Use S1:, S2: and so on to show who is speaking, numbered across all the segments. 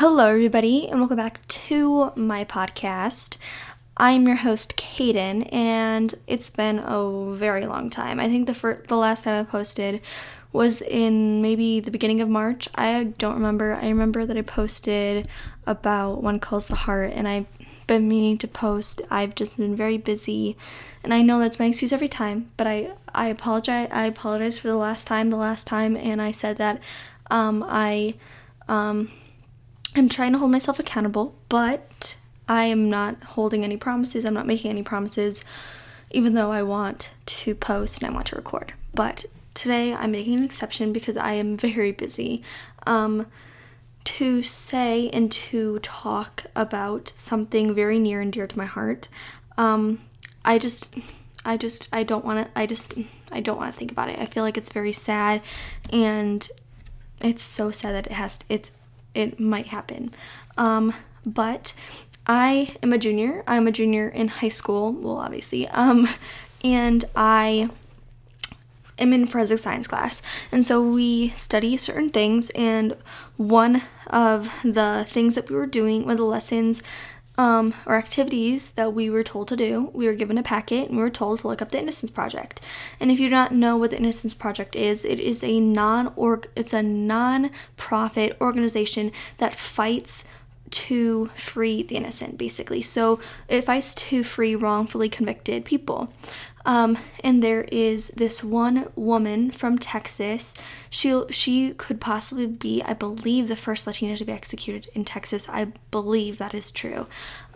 S1: Hello, everybody, and welcome back to my podcast. I'm your host, Kayden, and it's been a very long time. I think the first, the last time I posted was in maybe the beginning of March. I don't remember. I remember that I posted about When Calls the Heart, and I've been meaning to post. I've just been very busy, and I know that's my excuse every time. But I I apologize. I apologize for the last time. The last time, and I said that um, I um, I'm trying to hold myself accountable, but I am not holding any promises. I'm not making any promises, even though I want to post and I want to record. But today I'm making an exception because I am very busy. Um, to say and to talk about something very near and dear to my heart. Um, I just, I just, I don't want to, I just, I don't want to think about it. I feel like it's very sad and it's so sad that it has, it's it might happen. Um, but I am a junior. I'm a junior in high school. Well, obviously. Um, and I am in forensic science class. And so we study certain things. And one of the things that we were doing, one of the lessons um, or activities that we were told to do. We were given a packet and we were told to look up the Innocence Project. And if you do not know what the Innocence Project is, it is a non org it's a non-profit organization that fights to free the innocent, basically. So it fights to free wrongfully convicted people. Um, and there is this one woman from Texas. She she could possibly be, I believe, the first Latina to be executed in Texas. I believe that is true.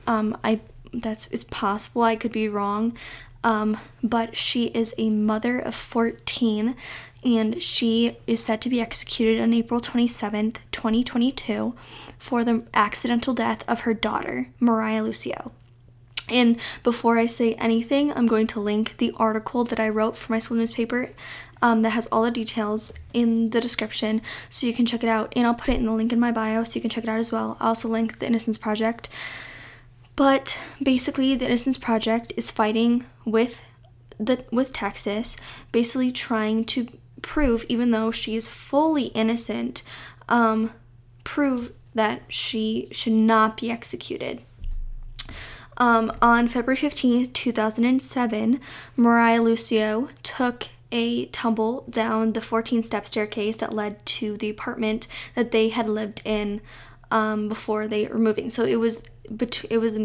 S1: Um, I that's it's possible. I could be wrong. Um, but she is a mother of 14 and she is set to be executed on April 27th, 2022, for the accidental death of her daughter, Mariah Lucio. And before I say anything, I'm going to link the article that I wrote for my school newspaper um, that has all the details in the description so you can check it out. And I'll put it in the link in my bio so you can check it out as well. I'll also link the Innocence Project. But basically, the Innocence Project is fighting with the with Texas, basically trying to prove, even though she is fully innocent, um, prove that she should not be executed. Um, on February 15th, 2007, Mariah Lucio took a tumble down the 14 step staircase that led to the apartment that they had lived in um, before they were moving. So it was bet- it was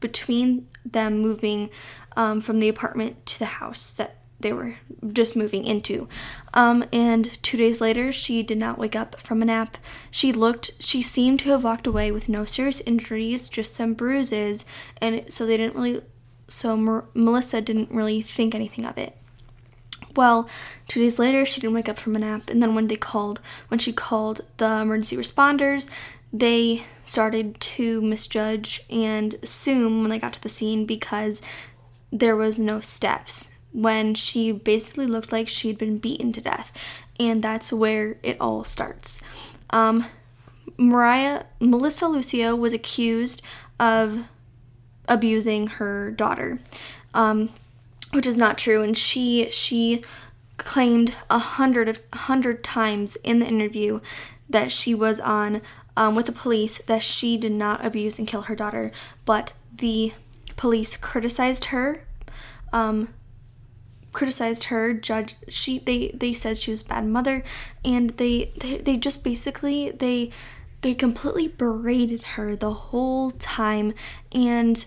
S1: between them moving um, from the apartment to the house that they were just moving into. Um, and two days later, she did not wake up from a nap. She looked, she seemed to have walked away with no serious injuries, just some bruises, and so they didn't really, so Melissa didn't really think anything of it. Well, two days later, she didn't wake up from a nap, and then when they called, when she called the emergency responders, they started to misjudge and assume when they got to the scene because there was no steps when she basically looked like she'd been beaten to death. And that's where it all starts. Um, Mariah, Melissa Lucio was accused of abusing her daughter, um, which is not true. And she, she claimed a hundred of hundred times in the interview that she was on um, with the police that she did not abuse and kill her daughter, but the police criticized her um, criticized her judge she they they said she was bad mother and they they, they just basically they they completely berated her the whole time and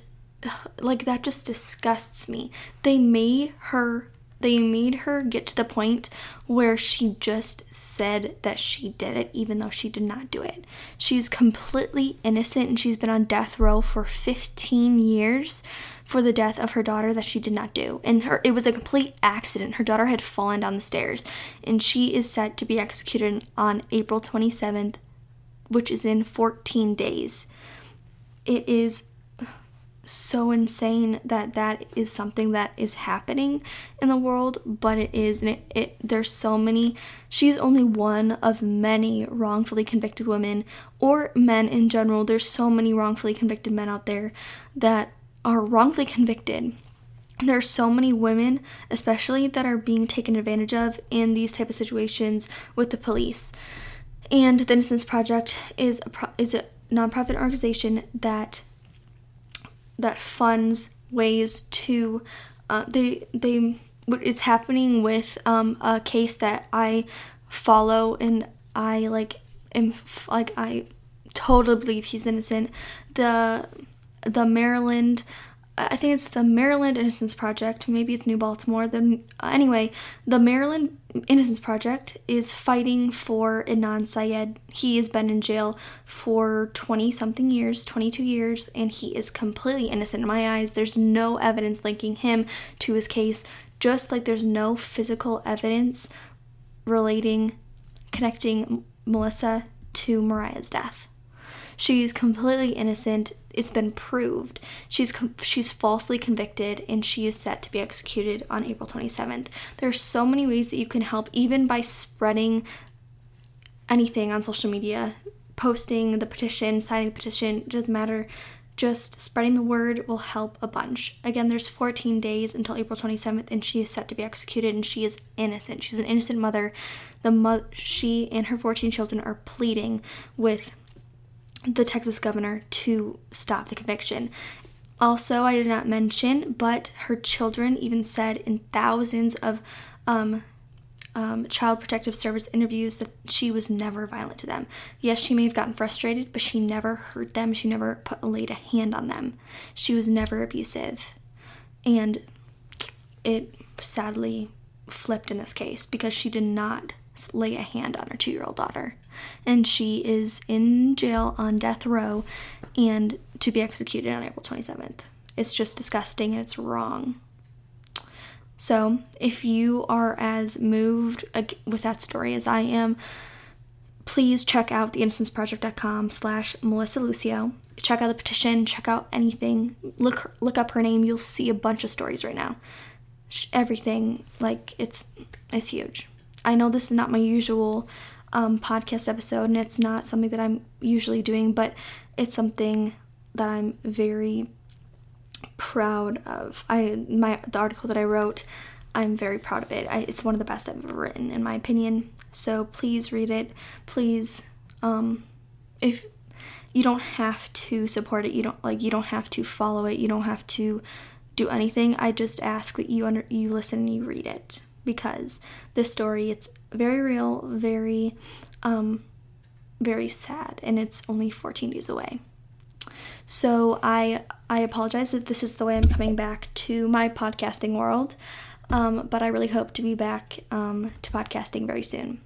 S1: like that just disgusts me. They made her they made her get to the point where she just said that she did it, even though she did not do it. She's completely innocent and she's been on death row for 15 years for the death of her daughter that she did not do. And her it was a complete accident. Her daughter had fallen down the stairs and she is set to be executed on April 27th, which is in 14 days. It is so insane that that is something that is happening in the world but it is and it, it there's so many. She's only one of many wrongfully convicted women or men in general. There's so many wrongfully convicted men out there that are wrongfully convicted. There are so many women especially that are being taken advantage of in these type of situations with the police. And the Innocence Project is a pro- is a nonprofit organization that that funds ways to uh, they they it's happening with um, a case that I follow and I like am like I totally believe he's innocent. The the Maryland I think it's the Maryland Innocence Project. Maybe it's New Baltimore. The, anyway, the Maryland Innocence Project is fighting for Adnan Syed. He has been in jail for 20 something years, 22 years, and he is completely innocent in my eyes. There's no evidence linking him to his case, just like there's no physical evidence relating, connecting Melissa to Mariah's death. She's completely innocent. It's been proved. She's she's falsely convicted and she is set to be executed on April 27th. There are so many ways that you can help even by spreading anything on social media, posting the petition, signing the petition, it doesn't matter. Just spreading the word will help a bunch. Again, there's 14 days until April 27th, and she is set to be executed, and she is innocent. She's an innocent mother. The mo- she and her 14 children are pleading with the Texas governor to stop the conviction. Also, I did not mention, but her children even said in thousands of um, um, child protective service interviews that she was never violent to them. Yes, she may have gotten frustrated, but she never hurt them. She never put laid a hand on them. She was never abusive, and it sadly flipped in this case because she did not lay a hand on her two year old daughter. And she is in jail on death row and to be executed on April 27th. It's just disgusting and it's wrong. So, if you are as moved with that story as I am, please check out theinnocenceproject.com slash Melissa Lucio. Check out the petition, check out anything. Look look up her name. You'll see a bunch of stories right now. Everything like it's it's huge. I know this is not my usual um, podcast episode, and it's not something that I'm usually doing, but it's something that I'm very proud of. I my the article that I wrote, I'm very proud of it. I, it's one of the best I've ever written, in my opinion. So please read it. Please, um, if you don't have to support it, you don't like you don't have to follow it. You don't have to do anything. I just ask that you under you listen and you read it because this story it's very real, very um very sad and it's only 14 days away. So I I apologize that this is the way I'm coming back to my podcasting world. Um, but I really hope to be back um, to podcasting very soon.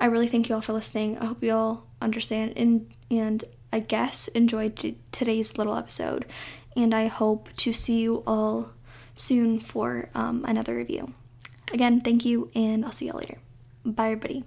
S1: I really thank you all for listening. I hope you all understand and and I guess enjoyed t- today's little episode. And I hope to see you all soon for um, another review. Again, thank you, and I'll see y'all later. Bye, everybody.